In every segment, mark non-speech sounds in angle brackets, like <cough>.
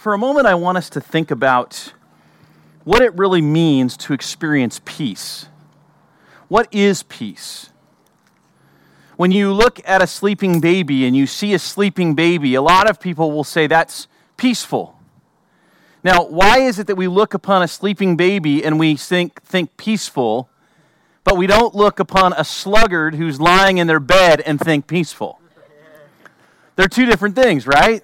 for a moment, I want us to think about what it really means to experience peace. What is peace? When you look at a sleeping baby and you see a sleeping baby, a lot of people will say that's peaceful. Now, why is it that we look upon a sleeping baby and we think, think peaceful, but we don't look upon a sluggard who's lying in their bed and think peaceful? They're two different things, right?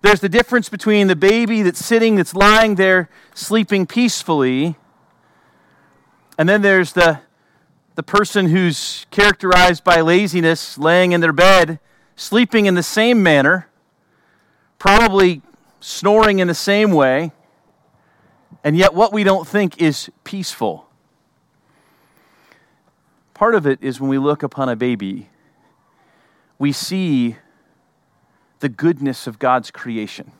There's the difference between the baby that's sitting, that's lying there, sleeping peacefully, and then there's the the person who's characterized by laziness, laying in their bed, sleeping in the same manner, probably snoring in the same way, and yet what we don't think is peaceful. Part of it is when we look upon a baby, we see the goodness of God's creation.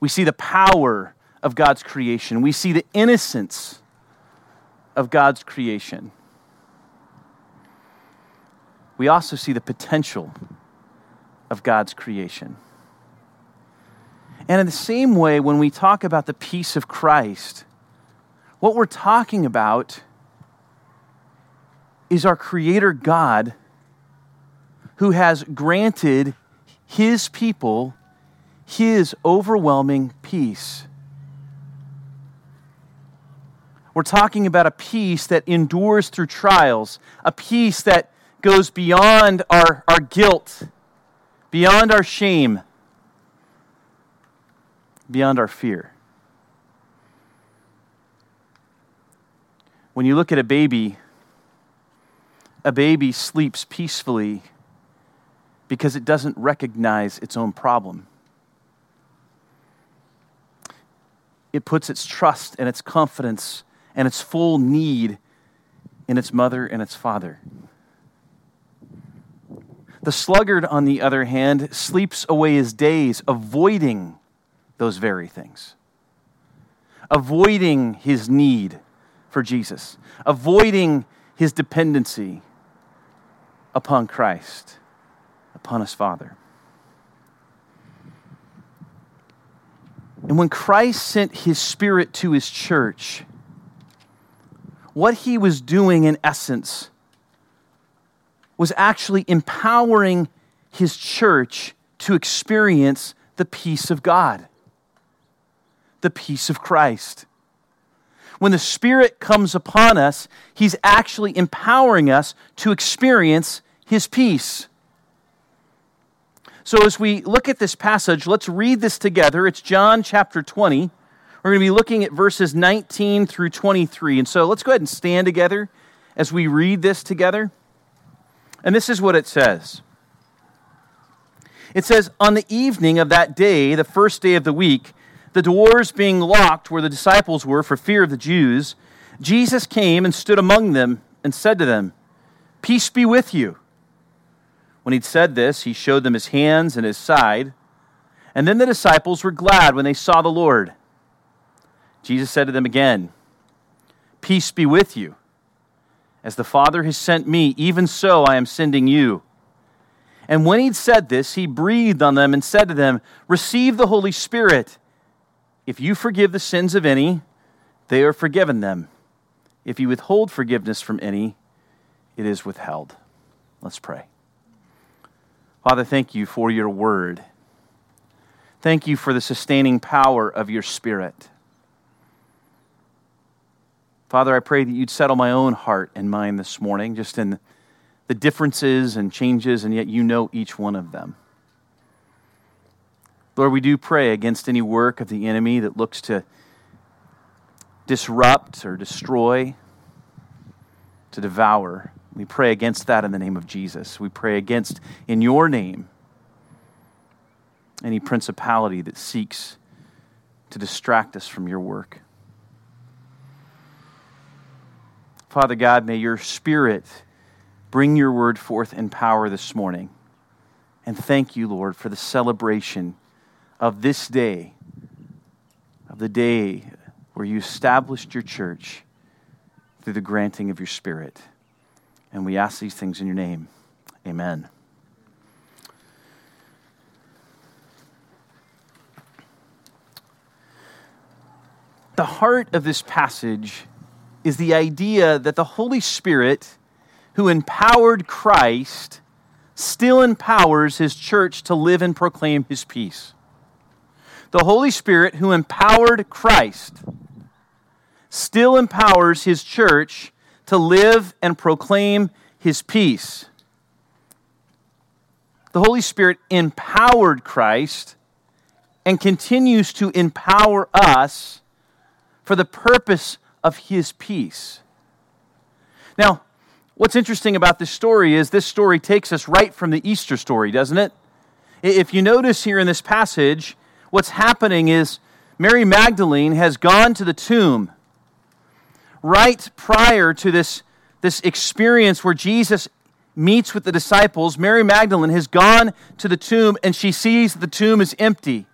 We see the power of God's creation. We see the innocence of God's creation we also see the potential of God's creation. And in the same way, when we talk about the peace of Christ, what we're talking about is our Creator God who has granted His people His overwhelming peace. We're talking about a peace that endures through trials, a peace that goes beyond our, our guilt, beyond our shame, beyond our fear. When you look at a baby, a baby sleeps peacefully because it doesn't recognize its own problem. It puts its trust and its confidence and its full need in its mother and its father. The sluggard, on the other hand, sleeps away his days, avoiding those very things, avoiding his need for Jesus, avoiding his dependency upon Christ, upon his Father. And when Christ sent his Spirit to his church, what he was doing in essence was actually empowering his church to experience the peace of God, the peace of Christ. When the Spirit comes upon us, he's actually empowering us to experience his peace. So, as we look at this passage, let's read this together. It's John chapter 20. We're going to be looking at verses 19 through 23. And so let's go ahead and stand together as we read this together. And this is what it says It says, On the evening of that day, the first day of the week, the doors being locked where the disciples were for fear of the Jews, Jesus came and stood among them and said to them, Peace be with you. When he'd said this, he showed them his hands and his side. And then the disciples were glad when they saw the Lord. Jesus said to them again, Peace be with you. As the Father has sent me, even so I am sending you. And when he'd said this, he breathed on them and said to them, Receive the Holy Spirit. If you forgive the sins of any, they are forgiven them. If you withhold forgiveness from any, it is withheld. Let's pray. Father, thank you for your word. Thank you for the sustaining power of your Spirit. Father, I pray that you'd settle my own heart and mind this morning, just in the differences and changes, and yet you know each one of them. Lord, we do pray against any work of the enemy that looks to disrupt or destroy, to devour. We pray against that in the name of Jesus. We pray against, in your name, any principality that seeks to distract us from your work. Father God, may your Spirit bring your word forth in power this morning. And thank you, Lord, for the celebration of this day, of the day where you established your church through the granting of your Spirit. And we ask these things in your name. Amen. the heart of this passage is the idea that the Holy Spirit, who empowered Christ, still empowers his church to live and proclaim his peace. The Holy Spirit, who empowered Christ, still empowers his church to live and proclaim his peace. The Holy Spirit empowered Christ and continues to empower us for the purpose of his peace. Now, what's interesting about this story is this story takes us right from the Easter story, doesn't it? If you notice here in this passage, what's happening is Mary Magdalene has gone to the tomb right prior to this, this experience where Jesus meets with the disciples. Mary Magdalene has gone to the tomb and she sees the tomb is empty.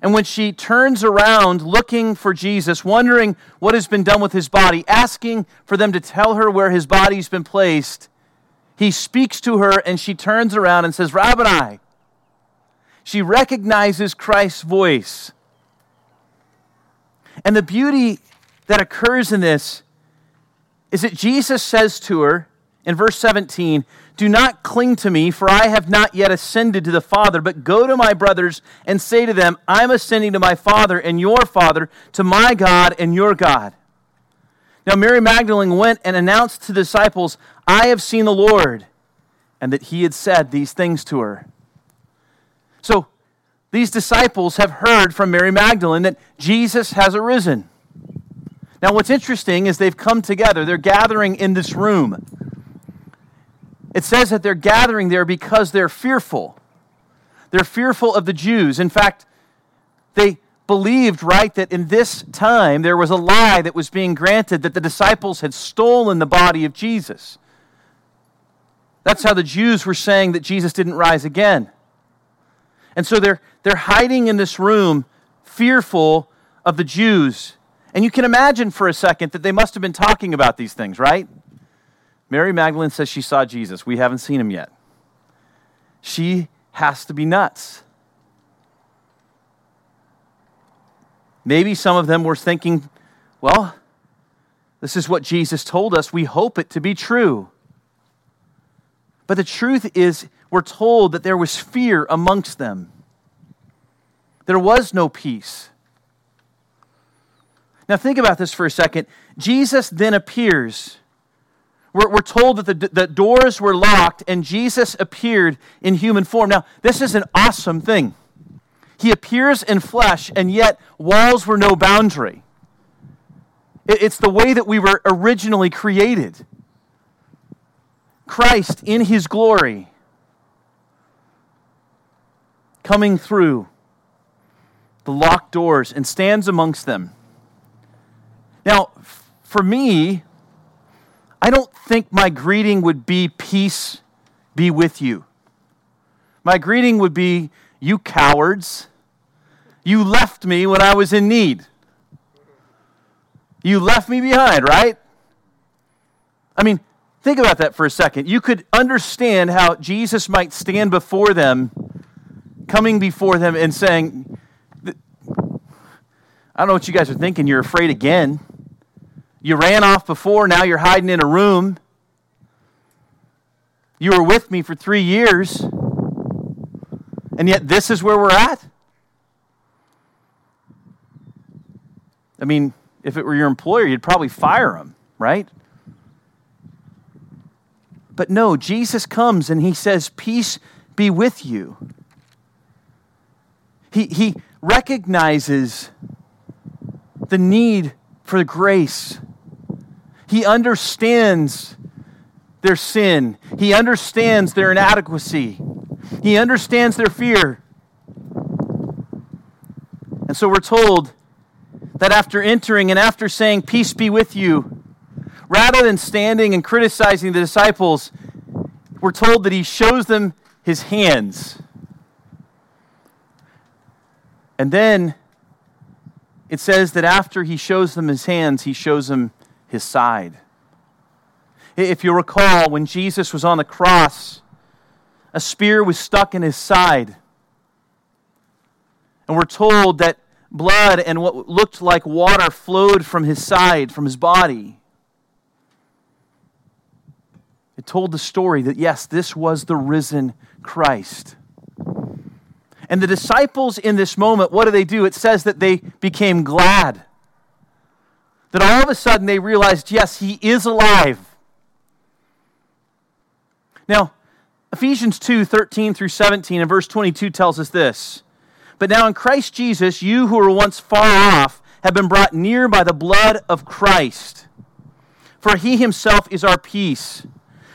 And when she turns around looking for Jesus, wondering what has been done with his body, asking for them to tell her where his body's been placed, he speaks to her and she turns around and says, Rabboni. She recognizes Christ's voice. And the beauty that occurs in this is that Jesus says to her in verse 17, do not cling to me, for I have not yet ascended to the Father, but go to my brothers and say to them, I'm ascending to my Father and your Father, to my God and your God. Now, Mary Magdalene went and announced to the disciples, I have seen the Lord, and that he had said these things to her. So, these disciples have heard from Mary Magdalene that Jesus has arisen. Now, what's interesting is they've come together, they're gathering in this room. It says that they're gathering there because they're fearful. They're fearful of the Jews. In fact, they believed, right, that in this time there was a lie that was being granted that the disciples had stolen the body of Jesus. That's how the Jews were saying that Jesus didn't rise again. And so they're, they're hiding in this room, fearful of the Jews. And you can imagine for a second that they must have been talking about these things, right? Mary Magdalene says she saw Jesus. We haven't seen him yet. She has to be nuts. Maybe some of them were thinking, well, this is what Jesus told us. We hope it to be true. But the truth is, we're told that there was fear amongst them. There was no peace. Now, think about this for a second. Jesus then appears we're, we're told that the, the doors were locked and Jesus appeared in human form. Now, this is an awesome thing. He appears in flesh, and yet walls were no boundary. It's the way that we were originally created. Christ in his glory coming through the locked doors and stands amongst them. Now, for me, I don't think my greeting would be peace be with you. My greeting would be, you cowards. You left me when I was in need. You left me behind, right? I mean, think about that for a second. You could understand how Jesus might stand before them, coming before them and saying, I don't know what you guys are thinking. You're afraid again. You ran off before, now you're hiding in a room. You were with me for three years, and yet this is where we're at? I mean, if it were your employer, you'd probably fire him, right? But no, Jesus comes and he says, Peace be with you. He, he recognizes the need for grace he understands their sin, He understands their inadequacy, He understands their fear. And so we're told that after entering and after saying, Peace be with you, rather than standing and criticizing the disciples, we're told that he shows them his hands. And then it says that after he shows them his hands, he shows them his side. If you recall, when Jesus was on the cross, a spear was stuck in his side. And we're told that blood and what looked like water flowed from his side, from his body. It told the story that, yes, this was the risen Christ. And the disciples in this moment, what do they do? It says that they became glad. That all of a sudden they realized, yes, he is alive. Now, Ephesians 2 13 through 17 and verse 22 tells us this. But now in Christ Jesus, you who were once far off have been brought near by the blood of Christ. For he himself is our peace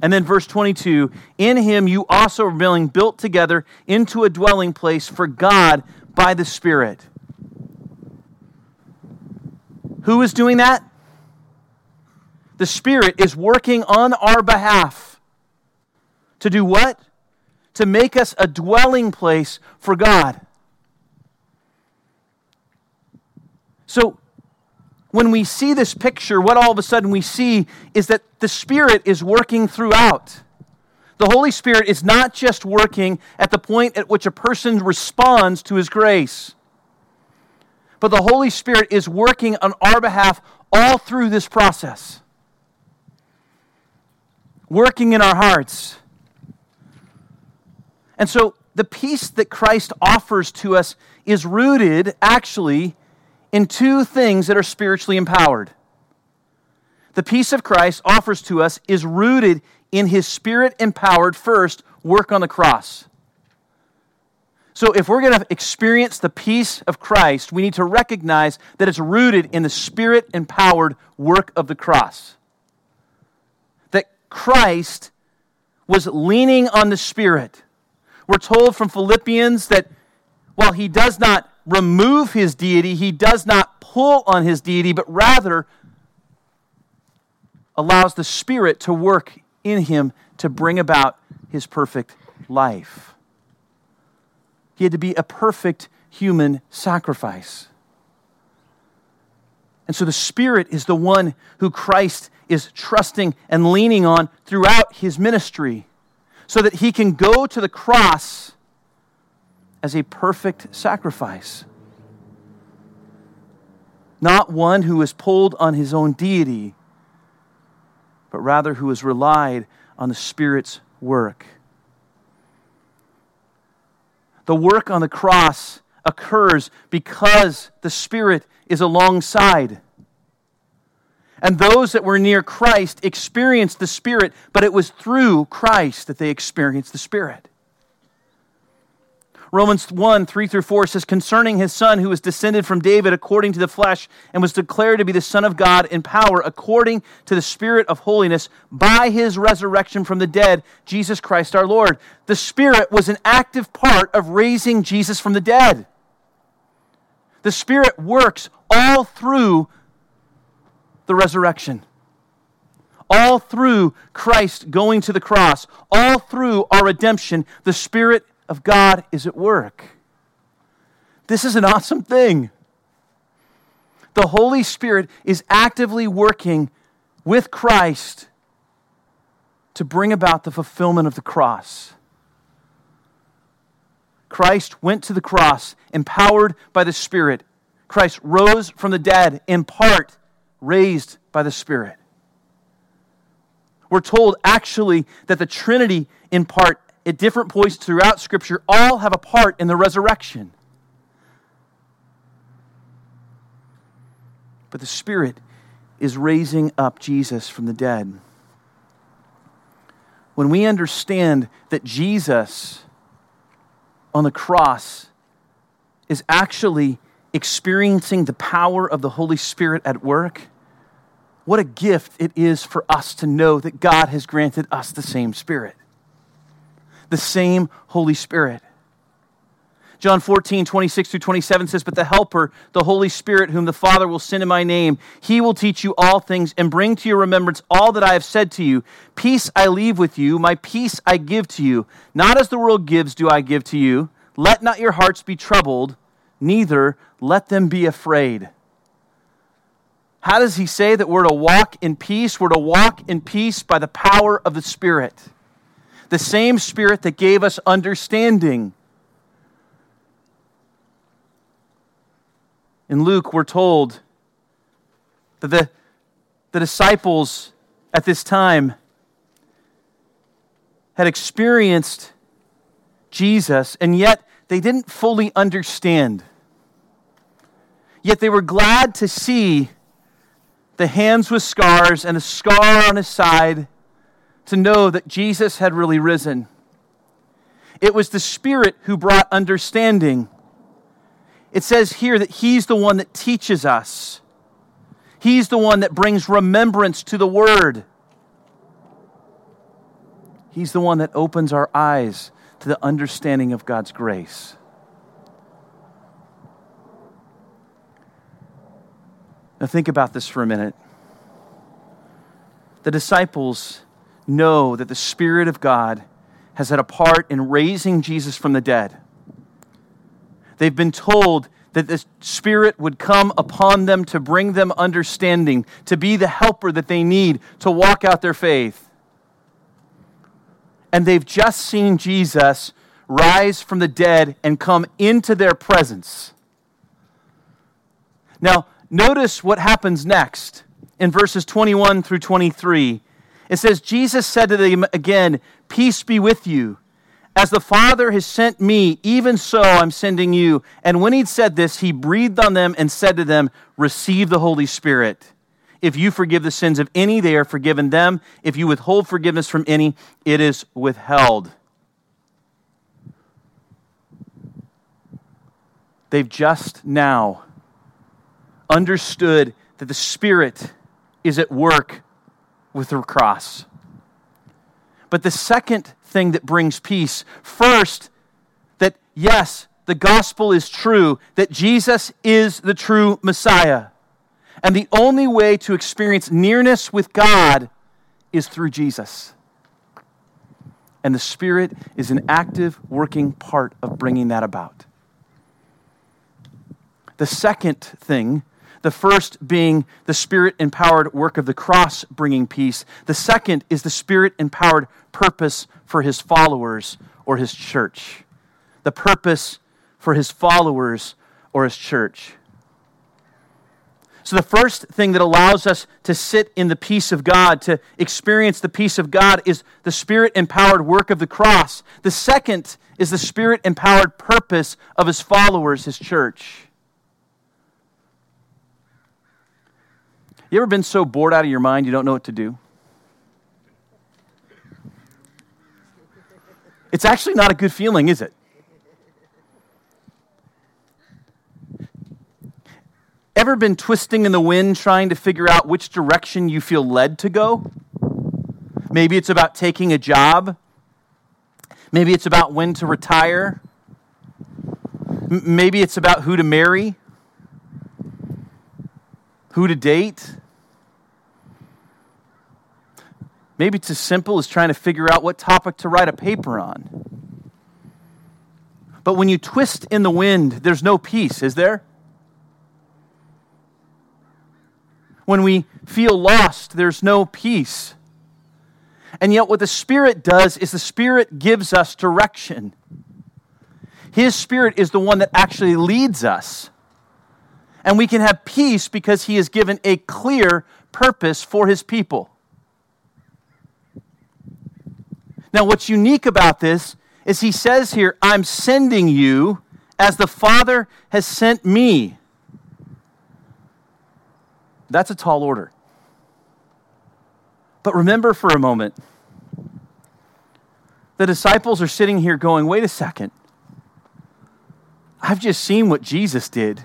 And then verse 22 In him you also are being built together into a dwelling place for God by the Spirit. Who is doing that? The Spirit is working on our behalf. To do what? To make us a dwelling place for God. So, when we see this picture, what all of a sudden we see is that the Spirit is working throughout. The Holy Spirit is not just working at the point at which a person responds to His grace, but the Holy Spirit is working on our behalf all through this process, working in our hearts. And so the peace that Christ offers to us is rooted actually in two things that are spiritually empowered. The peace of Christ offers to us is rooted in his spirit empowered, first, work on the cross. So, if we're going to experience the peace of Christ, we need to recognize that it's rooted in the spirit empowered work of the cross. That Christ was leaning on the Spirit. We're told from Philippians that while he does not remove his deity, he does not pull on his deity, but rather allows the Spirit to work in him to bring about his perfect life. He had to be a perfect human sacrifice. And so the Spirit is the one who Christ is trusting and leaning on throughout his ministry so that he can go to the cross as a perfect sacrifice. Not one who is pulled on his own deity, but rather who has relied on the Spirit's work. The work on the cross occurs because the Spirit is alongside. And those that were near Christ experienced the Spirit, but it was through Christ that they experienced the Spirit. Romans 1 3 through 4 says, Concerning his son who was descended from David according to the flesh and was declared to be the Son of God in power according to the Spirit of holiness by his resurrection from the dead, Jesus Christ our Lord. The Spirit was an active part of raising Jesus from the dead. The Spirit works all through the resurrection all through Christ going to the cross, all through our redemption, the Spirit of God is at work. This is an awesome thing. The Holy Spirit is actively working with Christ to bring about the fulfillment of the cross. Christ went to the cross empowered by the Spirit. Christ rose from the dead in part raised by the Spirit. We're told actually that the Trinity in part at different points throughout Scripture all have a part in the resurrection. But the Spirit is raising up Jesus from the dead. When we understand that Jesus on the cross is actually experiencing the power of the Holy Spirit at work, what a gift it is for us to know that God has granted us the same Spirit the same Holy Spirit. John 14, 26 through 27 says, But the Helper, the Holy Spirit, whom the Father will send in my name, he will teach you all things and bring to your remembrance all that I have said to you. Peace I leave with you, my peace I give to you. Not as the world gives, do I give to you. Let not your hearts be troubled, neither let them be afraid. How does he say that we're to walk in peace? We're to walk in peace by the power of the Spirit. The same Spirit that gave us understanding In Luke, we're told that the, the disciples at this time had experienced Jesus, and yet they didn't fully understand. Yet they were glad to see the hands with scars and a scar on his side to know that Jesus had really risen. It was the Spirit who brought understanding it says here that He's the one that teaches us, He's the one that brings remembrance to the Word. He's the one that opens our eyes to the understanding of God's grace. Now, think about this for a minute. The disciples know that the Spirit of God has had a part in raising Jesus from the dead. They've been told that the Spirit would come upon them to bring them understanding, to be the helper that they need to walk out their faith. And they've just seen Jesus rise from the dead and come into their presence. Now, notice what happens next in verses 21 through 23. It says, Jesus said to them again, Peace be with you. As the Father has sent me, even so I'm sending you. And when he'd said this, he breathed on them and said to them, Receive the Holy Spirit. If you forgive the sins of any, they are forgiven them. If you withhold forgiveness from any, it is withheld. They've just now understood that the Spirit is at work with the cross. But the second thing that brings peace, first, that yes, the gospel is true, that Jesus is the true Messiah. And the only way to experience nearness with God is through Jesus. And the Spirit is an active, working part of bringing that about. The second thing the first being the spirit empowered work of the cross bringing peace. The second is the spirit empowered purpose for his followers or his church. The purpose for his followers or his church. So, the first thing that allows us to sit in the peace of God, to experience the peace of God, is the spirit empowered work of the cross. The second is the spirit empowered purpose of his followers, his church. You ever been so bored out of your mind you don't know what to do? It's actually not a good feeling, is it? Ever been twisting in the wind trying to figure out which direction you feel led to go? Maybe it's about taking a job. Maybe it's about when to retire. Maybe it's about who to marry, who to date. Maybe it's as simple as trying to figure out what topic to write a paper on. But when you twist in the wind, there's no peace, is there? When we feel lost, there's no peace. And yet, what the Spirit does is the Spirit gives us direction. His Spirit is the one that actually leads us. And we can have peace because He has given a clear purpose for His people. Now, what's unique about this is he says here, I'm sending you as the Father has sent me. That's a tall order. But remember for a moment, the disciples are sitting here going, wait a second. I've just seen what Jesus did.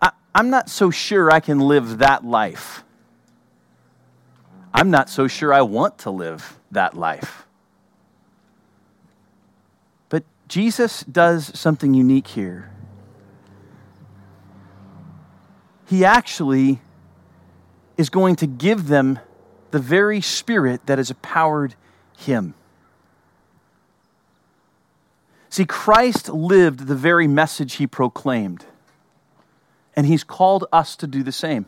I, am not so sure I can live that life. I'm not so sure I want to live that life. But Jesus does something unique here. He actually is going to give them the very spirit that has empowered him. See, Christ lived the very message he proclaimed, and he's called us to do the same.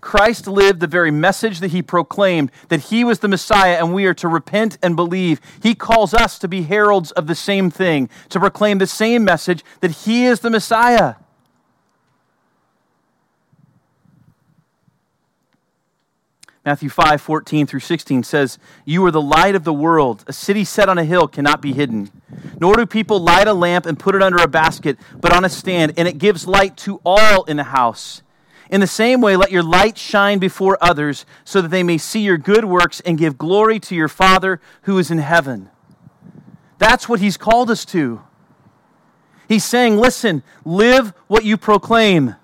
Christ lived the very message that he proclaimed that he was the Messiah and we are to repent and believe. He calls us to be heralds of the same thing, to proclaim the same message that he is the Messiah. Matthew 5, 14 through 16 says, You are the light of the world. A city set on a hill cannot be hidden. Nor do people light a lamp and put it under a basket, but on a stand, and it gives light to all in the house. In the same way, let your light shine before others, so that they may see your good works and give glory to your Father who is in heaven. That's what he's called us to. He's saying, Listen, live what you proclaim.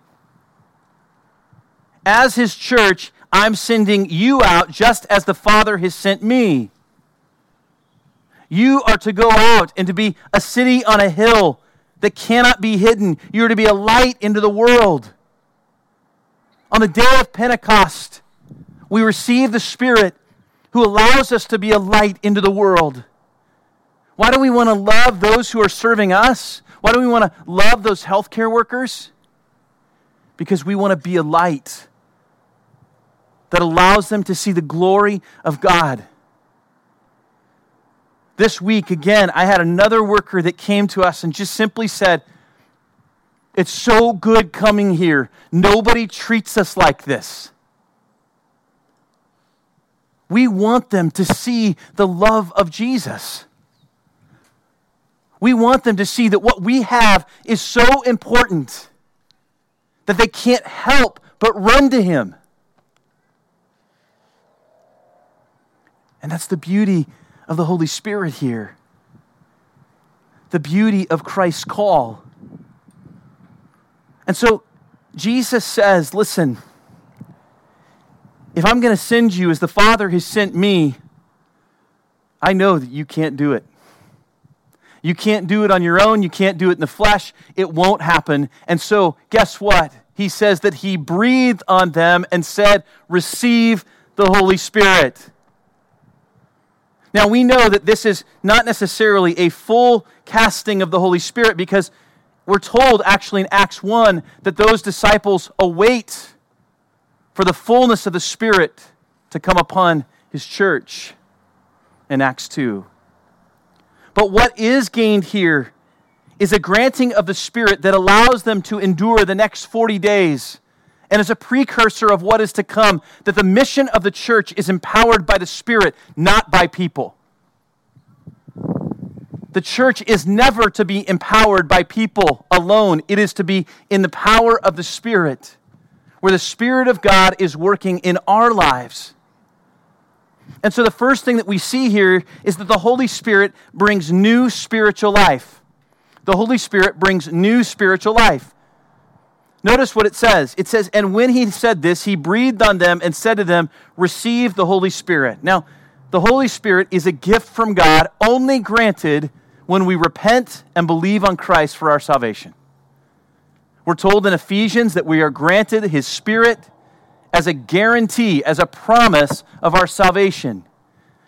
As his church, I'm sending you out just as the Father has sent me. You are to go out and to be a city on a hill that cannot be hidden. You are to be a light into the world. On the day of Pentecost, we receive the Spirit who allows us to be a light into the world. Why do we want to love those who are serving us? Why do we want to love those healthcare workers? Because we want to be a light that allows them to see the glory of God. This week, again, I had another worker that came to us and just simply said, It's so good coming here. Nobody treats us like this. We want them to see the love of Jesus. We want them to see that what we have is so important that they can't help but run to Him. And that's the beauty of the Holy Spirit here. The beauty of Christ's call. And so Jesus says, listen, if I'm going to send you as the Father has sent me, I know that you can't do it. You can't do it on your own. You can't do it in the flesh. It won't happen. And so, guess what? He says that he breathed on them and said, Receive the Holy Spirit. Now, we know that this is not necessarily a full casting of the Holy Spirit because we're told actually in Acts 1 that those disciples await for the fullness of the Spirit to come upon his church in Acts 2. But what is gained here is a granting of the Spirit that allows them to endure the next 40 days and as a precursor of what is to come, that the mission of the church is empowered by the Spirit, not by people. The church is never to be empowered by people alone, it is to be in the power of the Spirit, where the Spirit of God is working in our lives. And so, the first thing that we see here is that the Holy Spirit brings new spiritual life. The Holy Spirit brings new spiritual life. Notice what it says. It says, And when he said this, he breathed on them and said to them, Receive the Holy Spirit. Now, the Holy Spirit is a gift from God only granted when we repent and believe on Christ for our salvation. We're told in Ephesians that we are granted his Spirit as a guarantee, as a promise of our salvation.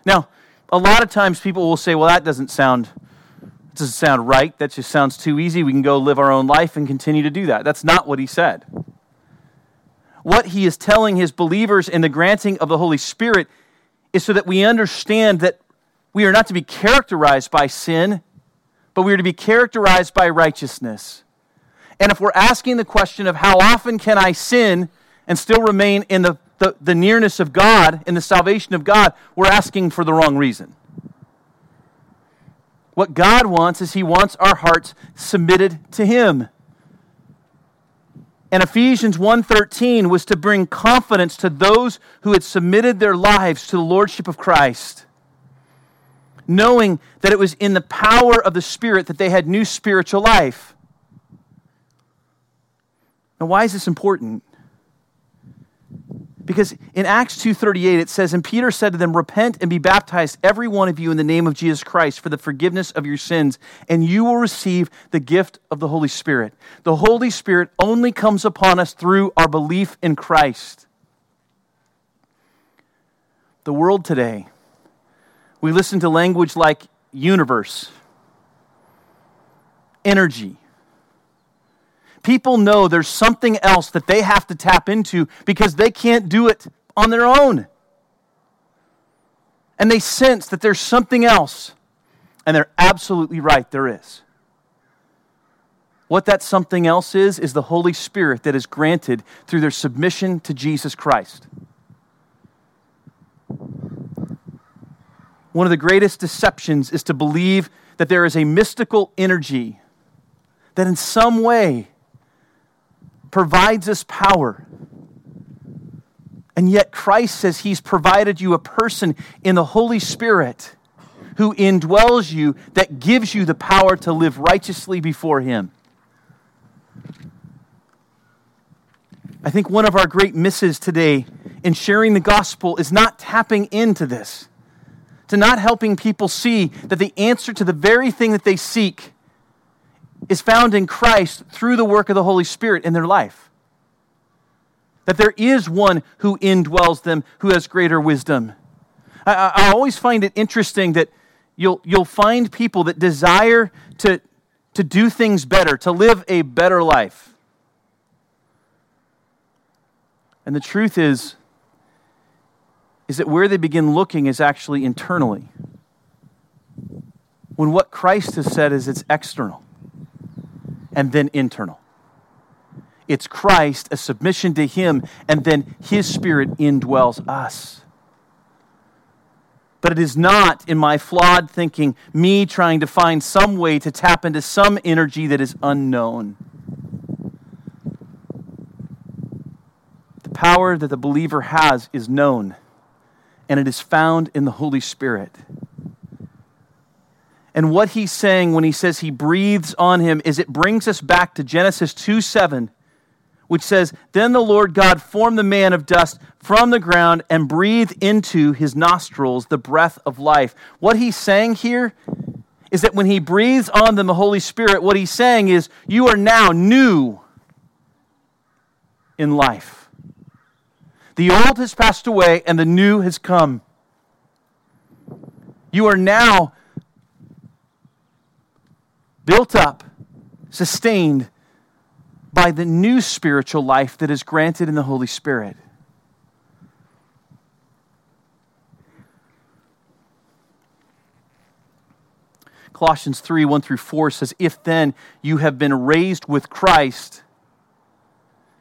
Now, a lot of times people will say, Well, that doesn't sound doesn't sound right. That just sounds too easy. We can go live our own life and continue to do that. That's not what he said. What he is telling his believers in the granting of the Holy Spirit is so that we understand that we are not to be characterized by sin, but we are to be characterized by righteousness. And if we're asking the question of how often can I sin and still remain in the, the, the nearness of God, in the salvation of God, we're asking for the wrong reason. What God wants is He wants our hearts submitted to Him. And Ephesians 1:13 was to bring confidence to those who had submitted their lives to the lordship of Christ, knowing that it was in the power of the Spirit that they had new spiritual life. Now, why is this important? Because in Acts 2:38 it says and Peter said to them repent and be baptized every one of you in the name of Jesus Christ for the forgiveness of your sins and you will receive the gift of the Holy Spirit. The Holy Spirit only comes upon us through our belief in Christ. The world today we listen to language like universe, energy, people know there's something else that they have to tap into because they can't do it on their own. And they sense that there's something else. And they're absolutely right, there is. What that something else is, is the Holy Spirit that is granted through their submission to Jesus Christ. One of the greatest deceptions is to believe that there is a mystical energy that in some way provides us power. And yet, Christ says He's provided you a person in the Holy Spirit who indwells you that gives you the power to live righteously before Him. I think one of our great misses today in sharing the gospel is not tapping into this, to not helping people see that the answer to the very thing that they seek is found in Christ through the work of the Holy Spirit in their life. That there is one who indwells them who has greater wisdom. I, I always find it interesting that you'll, you'll find people that desire to, to do things better, to live a better life. And the truth is, is that where they begin looking is actually internally. When what Christ has said is it's external and then internal. It's Christ, a submission to Him, and then His Spirit indwells us. But it is not, in my flawed thinking, me trying to find some way to tap into some energy that is unknown. The power that the believer has is known, and it is found in the Holy Spirit. And what he's saying when he says he breathes on him is it brings us back to Genesis 2 7, which says, Then the Lord God formed the man of dust from the ground and breathed into his nostrils the breath of life. What he's saying here is that when he breathes on them the Holy Spirit, what he's saying is, You are now new in life. The old has passed away and the new has come. You are now built up, sustained by the new spiritual life that is granted in the Holy Spirit. Colossians 3 1 through 4 says, If then you have been raised with Christ,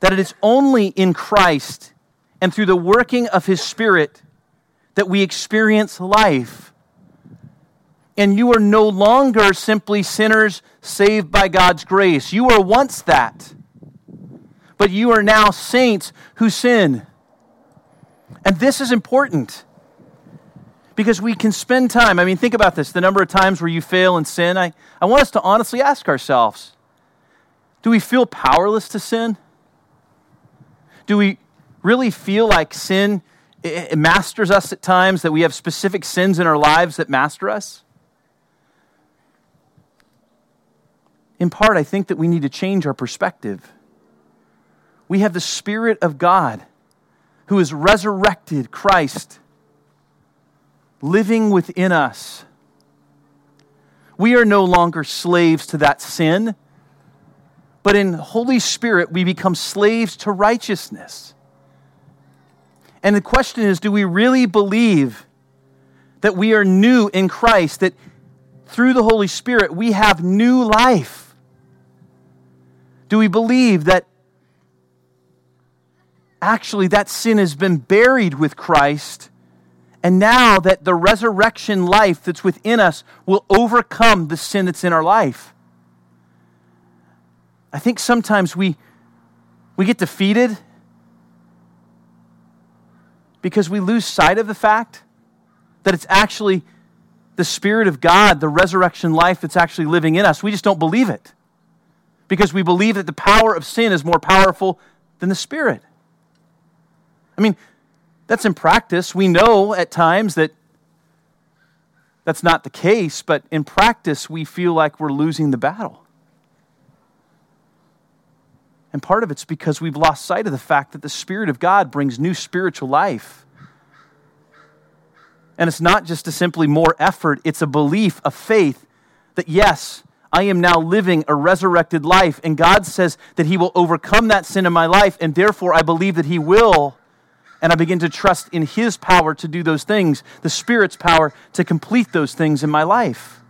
that it is only in Christ and through the working of his Spirit that we experience life and you are no longer simply sinners saved by God's grace. You were once that, but you are now saints who sin. And this is important because we can spend time. I mean, think about this the number of times where you fail and sin. I, I want us to honestly ask ourselves do we feel powerless to sin? Do we really feel like sin masters us at times, that we have specific sins in our lives that master us? In part, I think that we need to change our perspective. We have the Spirit of God who has resurrected Christ living within us. We are no longer slaves to that sin, but in Holy Spirit, we become slaves to righteousness. And the question is do we really believe that we are new in Christ, that through the Holy Spirit we have new life? Do we believe that actually that sin has been buried with Christ. And now that the resurrection life that's within us will overcome the sin that's in our life. I think sometimes we, we get defeated because we lose sight of the fact that it's actually the Spirit of God, the resurrection life that's actually living in us. We just don't believe it because we believe that the power of sin is more powerful than the Spirit. I mean, that's in practice. We know at times that that's not the case, but in practice, we feel like we're losing the battle. And part of it's because we've lost sight of the fact that the Spirit of God brings new spiritual life. And it's not just a simply more effort, it's a belief, a faith that yes, I am now living a resurrected life. And God says that He will overcome that sin in my life, and therefore I believe that He will. And I begin to trust in His power to do those things, the Spirit's power to complete those things in my life.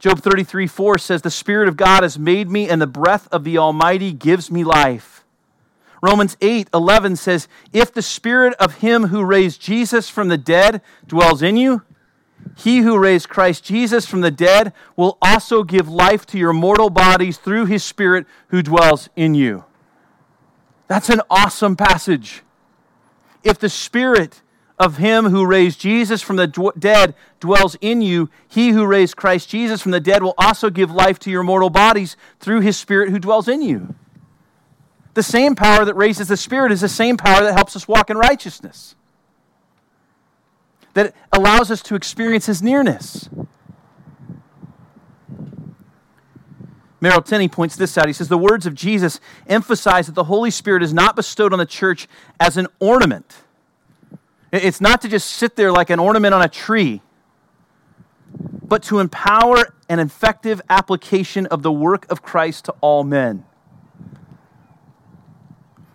Job 33 4 says, The Spirit of God has made me, and the breath of the Almighty gives me life. Romans 8 11 says, If the Spirit of Him who raised Jesus from the dead dwells in you, he who raised Christ Jesus from the dead will also give life to your mortal bodies through his Spirit who dwells in you. That's an awesome passage. If the Spirit of him who raised Jesus from the dead dwells in you, he who raised Christ Jesus from the dead will also give life to your mortal bodies through his Spirit who dwells in you. The same power that raises the Spirit is the same power that helps us walk in righteousness that allows us to experience his nearness. Merrill Tenney points this out. He says the words of Jesus emphasize that the Holy Spirit is not bestowed on the church as an ornament. It's not to just sit there like an ornament on a tree, but to empower an effective application of the work of Christ to all men.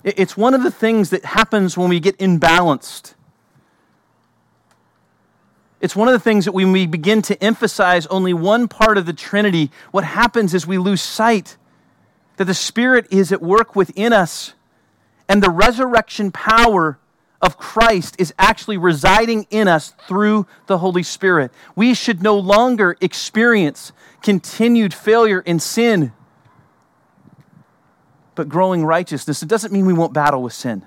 It's one of the things that happens when we get imbalanced it's one of the things that when we begin to emphasize only one part of the Trinity, what happens is we lose sight that the Spirit is at work within us and the resurrection power of Christ is actually residing in us through the Holy Spirit. We should no longer experience continued failure in sin, but growing righteousness. It doesn't mean we won't battle with sin.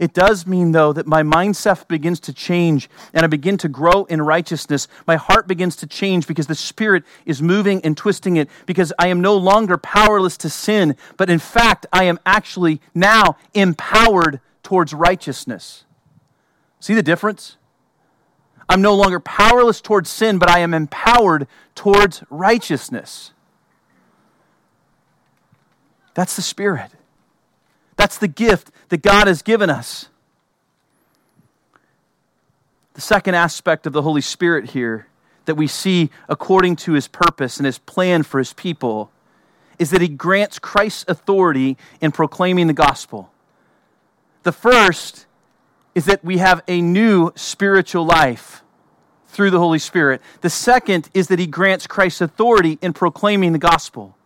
It does mean, though, that my mindset begins to change and I begin to grow in righteousness. My heart begins to change because the Spirit is moving and twisting it because I am no longer powerless to sin, but in fact, I am actually now empowered towards righteousness. See the difference? I'm no longer powerless towards sin, but I am empowered towards righteousness. That's the Spirit. That's the gift that God has given us. The second aspect of the Holy Spirit here that we see according to his purpose and his plan for his people is that he grants Christ's authority in proclaiming the gospel. The first is that we have a new spiritual life through the Holy Spirit. The second is that he grants Christ's authority in proclaiming the gospel.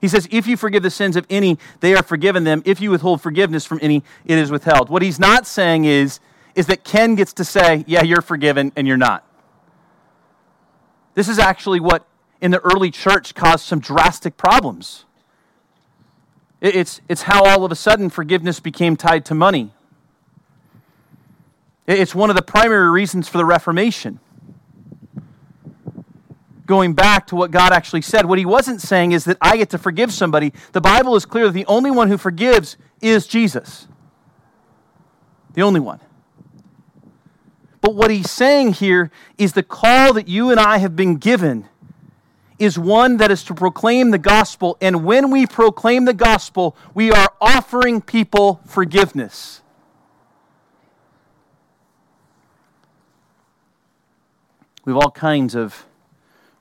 He says, If you forgive the sins of any, they are forgiven them. If you withhold forgiveness from any, it is withheld. What he's not saying is, is that Ken gets to say, Yeah, you're forgiven, and you're not. This is actually what in the early church caused some drastic problems. It's, it's how all of a sudden forgiveness became tied to money. It's one of the primary reasons for the Reformation going back to what God actually said. What he wasn't saying is that I get to forgive somebody. The Bible is clear that the only one who forgives is Jesus. The only one. But what he's saying here is the call that you and I have been given is one that is to proclaim the gospel. And when we proclaim the gospel, we are offering people forgiveness. We have all kinds of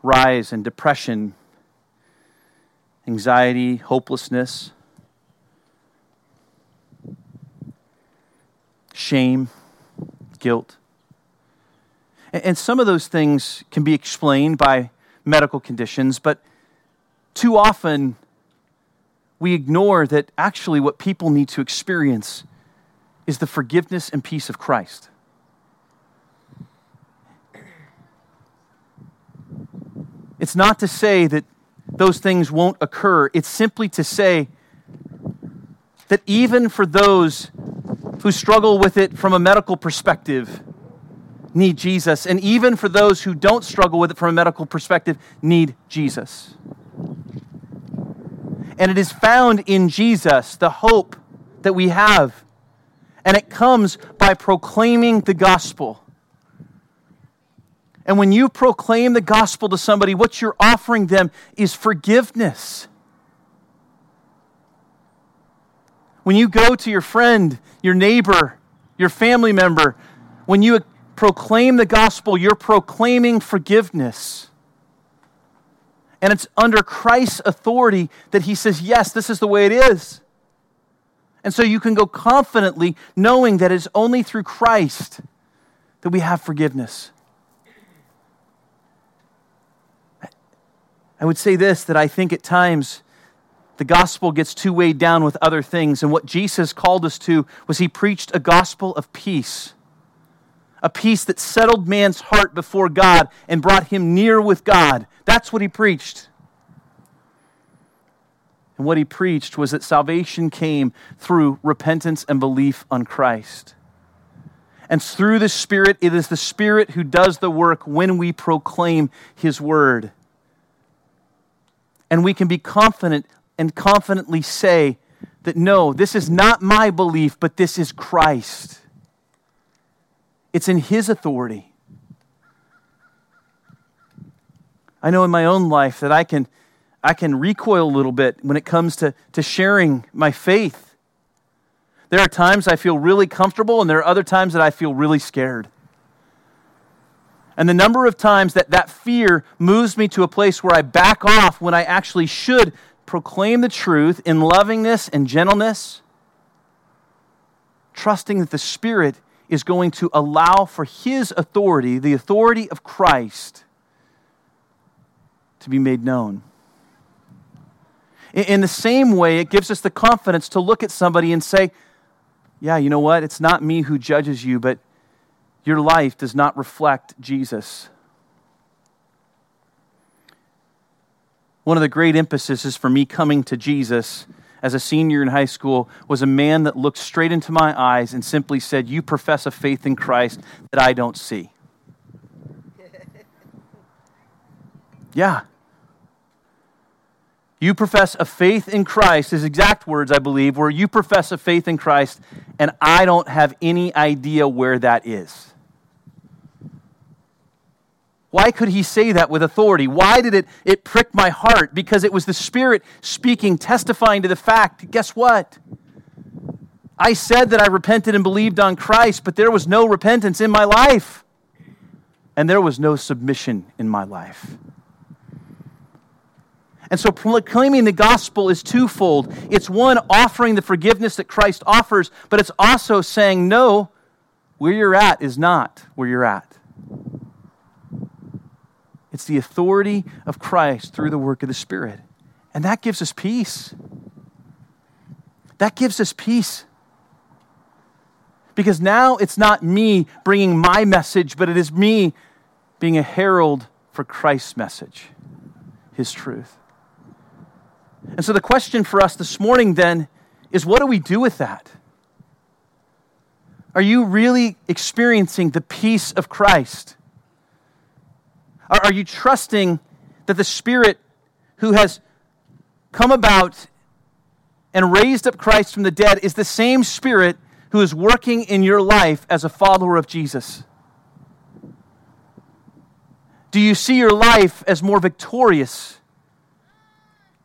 rise in depression, anxiety, hopelessness, shame, guilt. And some of those things can be explained by medical conditions, but too often we ignore that actually what people need to experience is the forgiveness and peace of Christ. It's not to say that those things won't occur, it's simply to say that even for those who struggle with it from a medical perspective, need Jesus. And even for those who don't struggle with it from a medical perspective, need Jesus. And it is found in Jesus, the hope that we have. And it comes by proclaiming the gospel. And when you proclaim the gospel to somebody, what you're offering them is forgiveness. When you go to your friend, your neighbor, your family member, when you proclaim the gospel, you're proclaiming forgiveness. And it's under Christ's authority that he says, Yes, this is the way it is. And so you can go confidently knowing that it's only through Christ that we have forgiveness. I would say this that I think at times the gospel gets too weighed down with other things. And what Jesus called us to was he preached a gospel of peace, a peace that settled man's heart before God and brought him near with God. That's what he preached. And what he preached was that salvation came through repentance and belief on Christ. And through the Spirit, it is the Spirit who does the work when we proclaim his word and we can be confident and confidently say that no, this is not my belief, but this is Christ. It's in His authority. I know in my own life that I can, I can recoil a little bit when it comes to, to sharing my faith. There are times I feel really comfortable, and there are other times that I feel really scared. And the number of times that that fear moves me to a place where I back off when I actually should proclaim the truth in lovingness and gentleness, trusting that the Spirit is going to allow for His authority, the authority of Christ, to be made known. In the same way, it gives us the confidence to look at somebody and say, Yeah, you know what? It's not me who judges you, but your life does not reflect Jesus. One of the great emphases is for me coming to Jesus as a senior in high school was a man that looked straight into my eyes and simply said, You profess a faith in Christ that I don't see. <laughs> yeah. You profess a faith in Christ, his exact words, I believe, where you profess a faith in Christ, and I don't have any idea where that is. Why could he say that with authority? Why did it, it prick my heart? Because it was the Spirit speaking, testifying to the fact guess what? I said that I repented and believed on Christ, but there was no repentance in my life. And there was no submission in my life. And so proclaiming the gospel is twofold. It's one, offering the forgiveness that Christ offers, but it's also saying, no, where you're at is not where you're at. It's the authority of Christ through the work of the Spirit. And that gives us peace. That gives us peace. Because now it's not me bringing my message, but it is me being a herald for Christ's message, his truth. And so the question for us this morning then is what do we do with that? Are you really experiencing the peace of Christ? Are, are you trusting that the Spirit who has come about and raised up Christ from the dead is the same Spirit who is working in your life as a follower of Jesus? Do you see your life as more victorious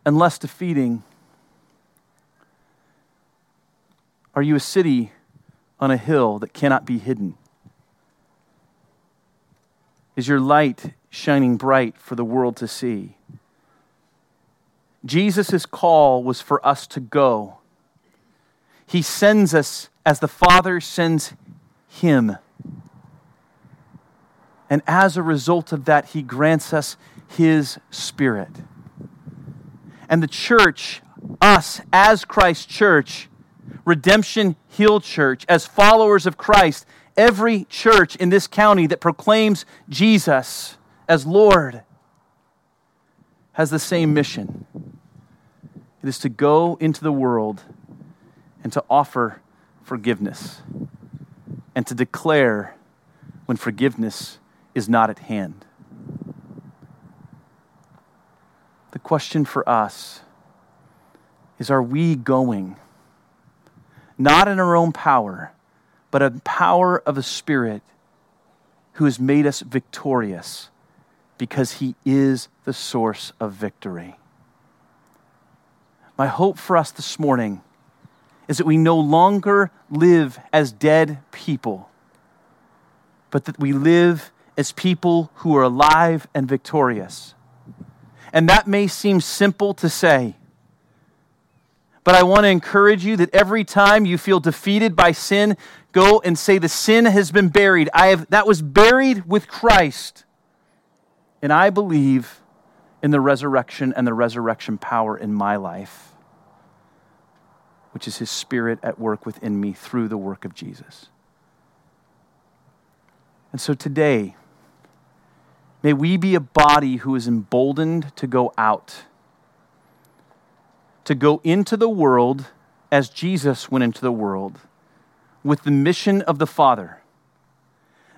and less defeating? Are you a city on a hill that cannot be hidden? Is your light shining bright for the world to see. Jesus' call was for us to go. He sends us as the Father sends him. And as a result of that, he grants us his Spirit. And the church, us as Christ Church, Redemption Hill Church, as followers of Christ, every church in this county that proclaims Jesus as Lord has the same mission. It is to go into the world and to offer forgiveness and to declare when forgiveness is not at hand. The question for us is are we going, not in our own power, but in power of a Spirit who has made us victorious because he is the source of victory? My hope for us this morning is that we no longer live as dead people, but that we live as people who are alive and victorious. And that may seem simple to say, but I want to encourage you that every time you feel defeated by sin, go and say, The sin has been buried. I have, that was buried with Christ. And I believe in the resurrection and the resurrection power in my life which is his spirit at work within me through the work of Jesus. And so today, may we be a body who is emboldened to go out, to go into the world as Jesus went into the world with the mission of the Father.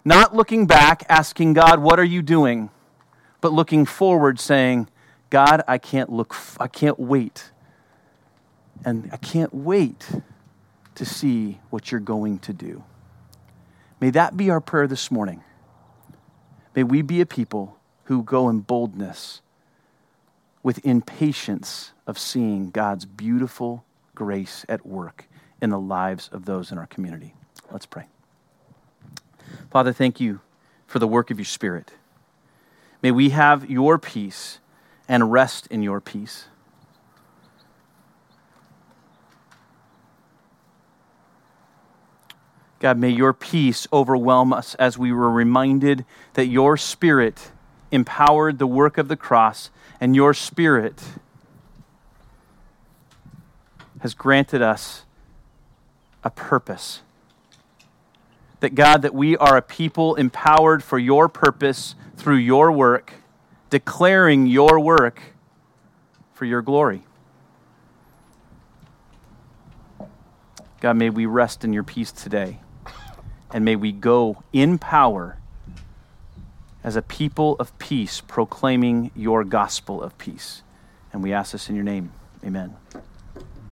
Not looking back, asking God, What are you doing? But looking forward, saying, God, I can't look, I can't wait and I can't wait to see what you're going to do. May that be our prayer this morning. May we be a people who go in boldness with impatience of seeing God's beautiful grace at work in the lives of those in our community. Let's pray. Father, thank you for the work of your Spirit. May we have your peace and rest in your peace. God, may your peace overwhelm us as we were reminded that your Spirit empowered the work of the cross, and your Spirit has granted us a purpose. That God, that we are a people empowered for your purpose through your work, declaring your work for your glory. God, may we rest in your peace today and may we go in power as a people of peace, proclaiming your gospel of peace. And we ask this in your name. Amen.